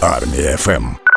Армія ФМ.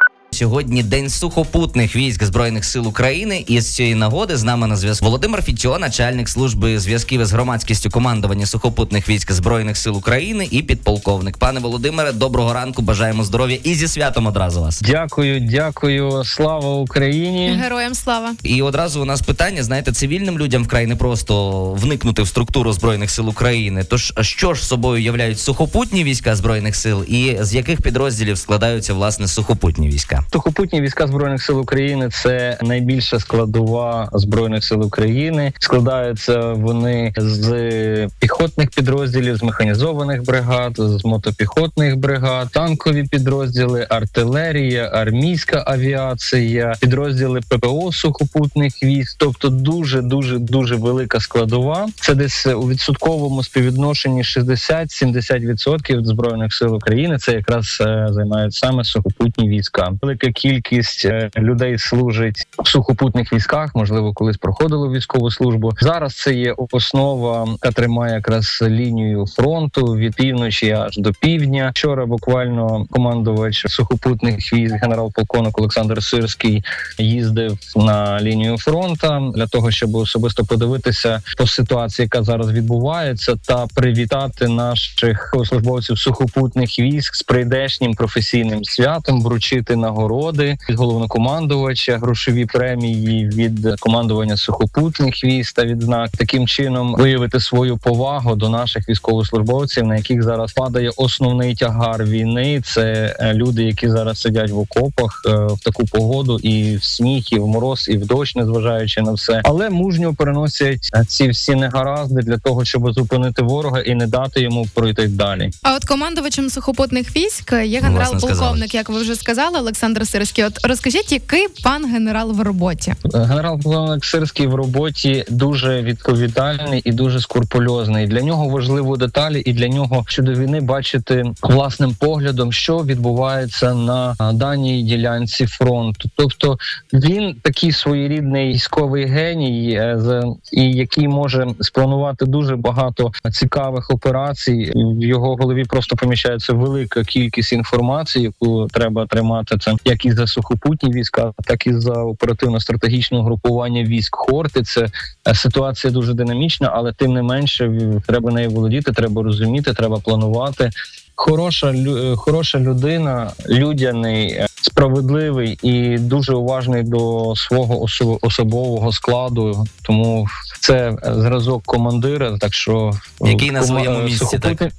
Сьогодні день сухопутних військ збройних сил України. І з цієї нагоди з нами на зв'язку Володимир Фітьо, начальник служби зв'язків із громадськістю командування сухопутних військ збройних сил України і підполковник. Пане Володимире, доброго ранку. Бажаємо здоров'я і зі святом одразу вас. Дякую, дякую. Слава Україні. Героям слава. І одразу у нас питання: знаєте, цивільним людям вкрай не просто вникнути в структуру збройних сил України. Тож що ж собою являють сухопутні війська збройних сил, і з яких підрозділів складаються власне сухопутні війська? Сухопутні війська збройних сил України це найбільша складова збройних сил України. Складаються вони з піхотних підрозділів, з механізованих бригад, з мотопіхотних бригад, танкові підрозділи, артилерія, армійська авіація, підрозділи ППО сухопутних військ. Тобто, дуже дуже дуже велика складова. Це десь у відсотковому співвідношенні 60-70% збройних сил України. Це якраз е, займають саме сухопутні війська велика кількість е, людей служить в сухопутних військах. Можливо, колись проходили військову службу. Зараз це є основа, яка тримає якраз лінію фронту від півночі аж до півдня. Вчора буквально командувач сухопутних військ, генерал-полковник Олександр Сирський, їздив на лінію фронту для того, щоб особисто подивитися по ситуації, яка зараз відбувається, та привітати наших службовців сухопутних військ з прийдешнім професійним святом, вручити нагороди нагороди від головнокомандувача, грошові премії від командування сухопутних військ та відзнак таким чином виявити свою повагу до наших військовослужбовців, на яких зараз падає основний тягар війни. Це е, люди, які зараз сидять в окопах е, в таку погоду, і в сніг, і в мороз, і в дощ, незважаючи на все, але мужньо переносять е, ці всі негаразди для того, щоб зупинити ворога і не дати йому пройти далі. А от командувачем сухопутних військ є генерал-полковник, як ви вже сказали, Олександр. Олександр Сирський. От розкажіть, який пан генерал в роботі? Генерал Сирський в роботі дуже відповідальний і дуже скурпульозний. Для нього важливо деталі, і для нього щодо війни бачити власним поглядом, що відбувається на даній ділянці фронту. Тобто він такий своєрідний військовий геній, е, і який може спланувати дуже багато цікавих операцій. В його голові просто поміщається велика кількість інформації, яку треба тримати це як і за сухопутні війська, так і за оперативно-стратегічне групування військ. Хорти це е, ситуація дуже динамічна, але тим не менше треба нею володіти, треба розуміти, треба планувати. Хороша е, хороша людина, людяний, е, справедливий і дуже уважний до свого особового складу. Тому це зразок командира. Так що який на своєму місці сухопутні... так?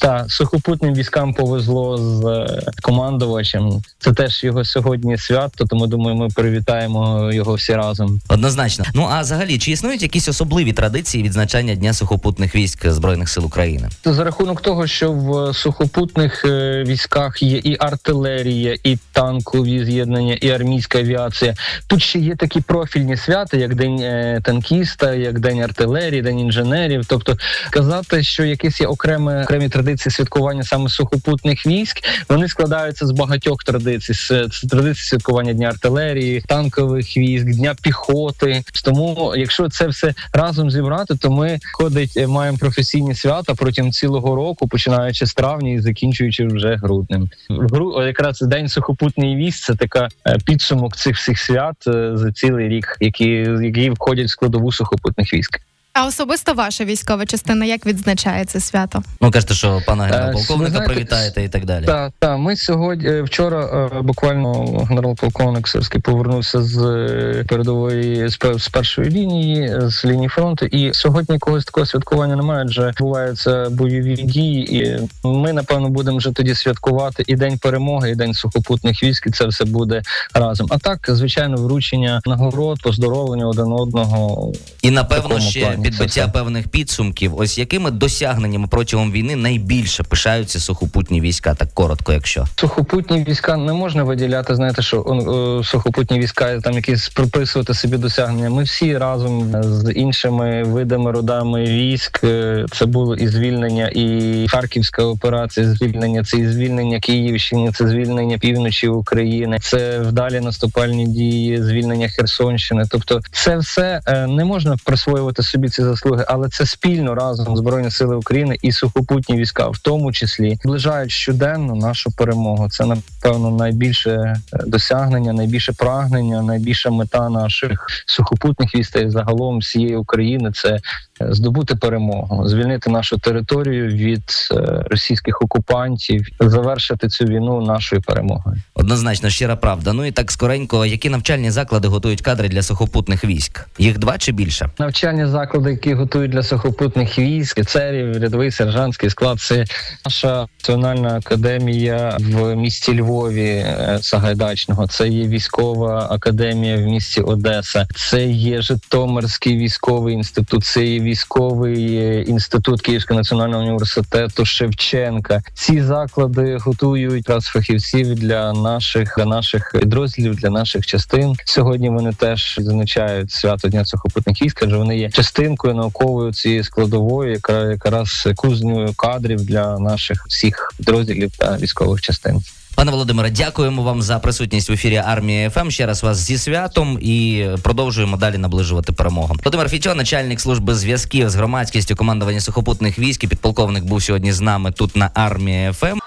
Та сухопутним військам повезло з е, командувачем. Це теж його сьогодні свято. Тому думаю, ми привітаємо його всі разом. Однозначно. Ну а взагалі, чи існують якісь особливі традиції відзначання дня сухопутних військ збройних сил України? За рахунок того, що в сухопутних е, військах є і артилерія, і танкові з'єднання, і армійська авіація. Тут ще є такі профільні свята, як день е, танкіста, як день артилерії, день інженерів. Тобто казати, що якесь є окреме окремі традиції святкування саме сухопутних військ. Вони складаються з багатьох традицій. Це традиції святкування дня артилерії, танкових військ, дня піхоти. Тому, якщо це все разом зібрати, то ми ходить, е, маємо професійні свята протягом цілого року, починаючи з травня і закінчуючи вже груднем. Гру якраз день сухопутний військ це така е, підсумок цих всіх свят е, за цілий рік, які які входять в складову сухопутних військ. А особисто ваша військова частина як відзначає це свято? Ну кажете, що пана генерал-полковника привітаєте і так далі. Так, так. Ми сьогодні е, вчора е, буквально генерал-полковник Сирський повернувся з е, передової з першої лінії, з лінії фронту. І сьогодні якогось такого святкування немає, адже відбуваються бойові дії, і ми напевно будемо вже тоді святкувати і день перемоги, і день сухопутних військ. і Це все буде разом. А так, звичайно, вручення нагород, поздоровлення один одного і напевно ще. Плані підбиття певних підсумків. Ось якими досягненнями протягом війни найбільше пишаються сухопутні війська, так коротко, якщо сухопутні війська не можна виділяти. Знаєте, що о, сухопутні війська там якісь приписувати собі досягнення. Ми всі разом з іншими видами родами військ. Е, це було і звільнення, і харківська операція. Звільнення це і звільнення Київщини, це звільнення півночі України, це вдалі наступальні дії, звільнення Херсонщини. Тобто, це все е, не можна присвоювати собі ці заслуги, але це спільно разом збройні сили України і сухопутні війська, в тому числі наближають щоденно нашу перемогу. Це напевно найбільше е, досягнення, найбільше прагнення, найбільша мета наших сухопутних військ загалом всієї України. Це е, здобути перемогу, звільнити нашу територію від е, російських окупантів, завершити цю війну нашою перемогою. Однозначно щира правда. Ну і так скоренько, які навчальні заклади готують кадри для сухопутних військ? Їх два чи більше? Навчальні заклади, які готують для сухопутних військ, церів, рядовий сержантський склад. Це наша національна академія в місті Львові е, Сагайдачного. Це є військова академія в місті Одеса. Це є Житомирський військовий інститут. Це є військовий е, інститут Київського національного університету Шевченка. Ці заклади готують раз фахівців для наших для наших підрозділів, для наших частин. Сьогодні вони теж відзначають свято дня сухопутних військ, адже вони є частинкою науковою цієї складової, яка якраз кузнею кадрів для наших всіх підрозділів та військових частин. Пане Володимире, дякуємо вам за присутність в ефірі армії ФМ. Ще раз вас зі святом і продовжуємо далі наближувати перемогу. Володимир Фітьо, начальник служби зв'язків з громадськістю командування сухопутних військ. і Підполковник був сьогодні з нами тут на армії ФМ.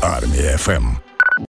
Армія ФМ.